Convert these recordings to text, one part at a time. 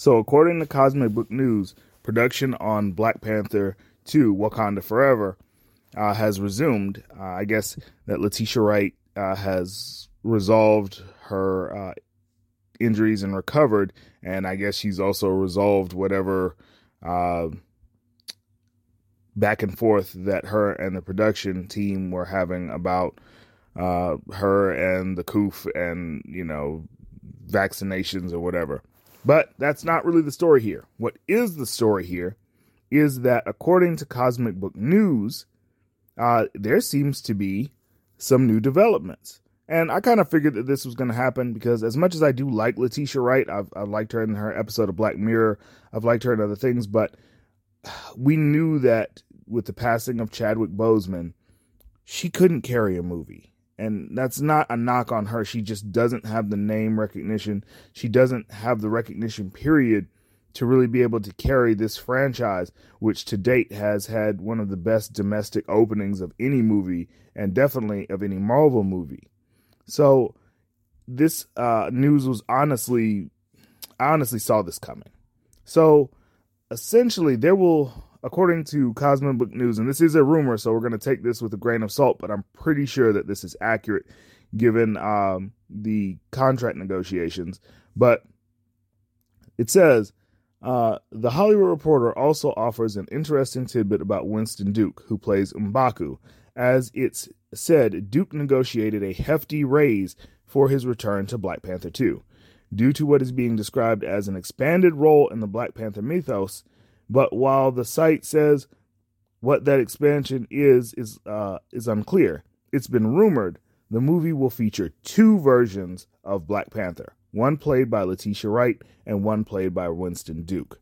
So, according to Cosmic Book News, production on Black Panther 2 Wakanda Forever uh, has resumed. Uh, I guess that Letitia Wright uh, has resolved her uh, injuries and recovered, and I guess she's also resolved whatever uh, back and forth that her and the production team were having about uh, her and the coof and you know vaccinations or whatever. But that's not really the story here. What is the story here is that according to Cosmic Book News, uh, there seems to be some new developments. And I kind of figured that this was going to happen because, as much as I do like Letitia Wright, I've, I've liked her in her episode of Black Mirror, I've liked her in other things, but we knew that with the passing of Chadwick Boseman, she couldn't carry a movie. And that's not a knock on her. She just doesn't have the name recognition. She doesn't have the recognition, period, to really be able to carry this franchise, which to date has had one of the best domestic openings of any movie and definitely of any Marvel movie. So this uh, news was honestly, I honestly saw this coming. So essentially, there will, according to Cosmic Book News, and this is a rumor, so we're going to take this with a grain of salt, but I'm pretty sure that this is accurate given um, the contract negotiations. But it says uh, the Hollywood Reporter also offers an interesting tidbit about Winston Duke, who plays M'Baku, as it's said Duke negotiated a hefty raise for his return to Black Panther 2, due to what is being described as an expanded role in the Black Panther mythos. But while the site says what that expansion is is uh, is unclear, it's been rumored the movie will feature two versions of Black Panther, one played by Letitia Wright and one played by Winston Duke.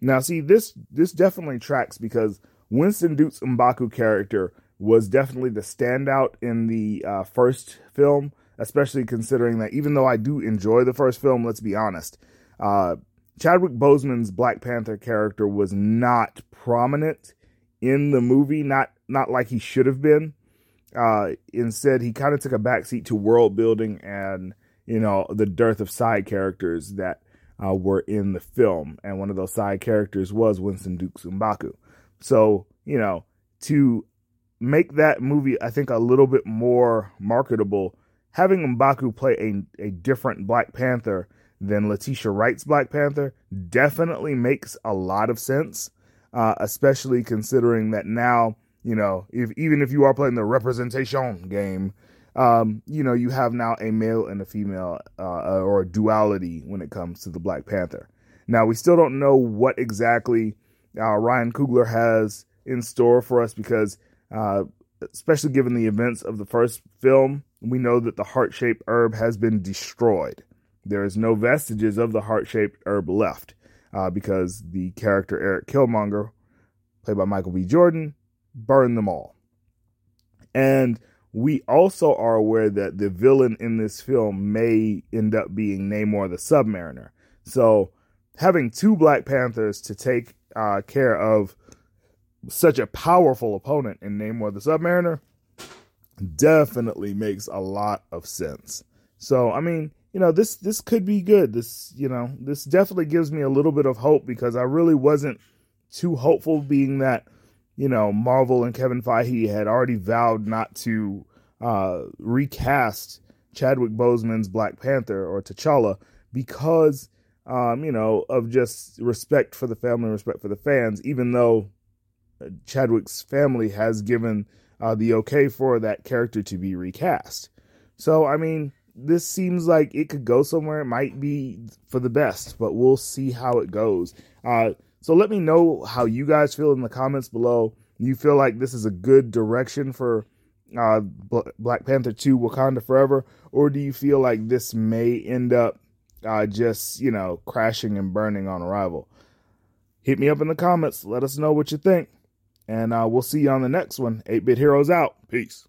Now, see this this definitely tracks because Winston Duke's M'Baku character was definitely the standout in the uh, first film, especially considering that even though I do enjoy the first film, let's be honest, uh, Chadwick Boseman's Black Panther character was not prominent in the movie, not not like he should have been. Uh, instead, he kind of took a backseat to world building and you know the dearth of side characters that uh, were in the film, and one of those side characters was Winston Duke's M'Baku. So you know to make that movie, I think, a little bit more marketable. Having M'Baku play a, a different Black Panther than Letitia Wright's Black Panther definitely makes a lot of sense, uh, especially considering that now, you know, if even if you are playing the representation game, um, you know, you have now a male and a female uh, or a duality when it comes to the Black Panther. Now, we still don't know what exactly uh, Ryan Coogler has in store for us because uh, especially given the events of the first film, we know that the heart shaped herb has been destroyed. There is no vestiges of the heart shaped herb left uh, because the character Eric Killmonger, played by Michael B. Jordan, burned them all. And we also are aware that the villain in this film may end up being Namor the Submariner. So, having two Black Panthers to take uh, care of such a powerful opponent in Namor the Submariner definitely makes a lot of sense. So, I mean, you know, this this could be good. This, you know, this definitely gives me a little bit of hope because I really wasn't too hopeful being that, you know, Marvel and Kevin Feige had already vowed not to uh, recast Chadwick Boseman's Black Panther or T'Challa because um, you know, of just respect for the family, respect for the fans, even though Chadwick's family has given uh, the okay for that character to be recast. So, I mean, this seems like it could go somewhere. It might be for the best, but we'll see how it goes. Uh, so, let me know how you guys feel in the comments below. You feel like this is a good direction for uh, Black Panther 2 Wakanda Forever, or do you feel like this may end up uh, just, you know, crashing and burning on arrival? Hit me up in the comments. Let us know what you think. And uh, we'll see you on the next one. 8 Bit Heroes out. Peace.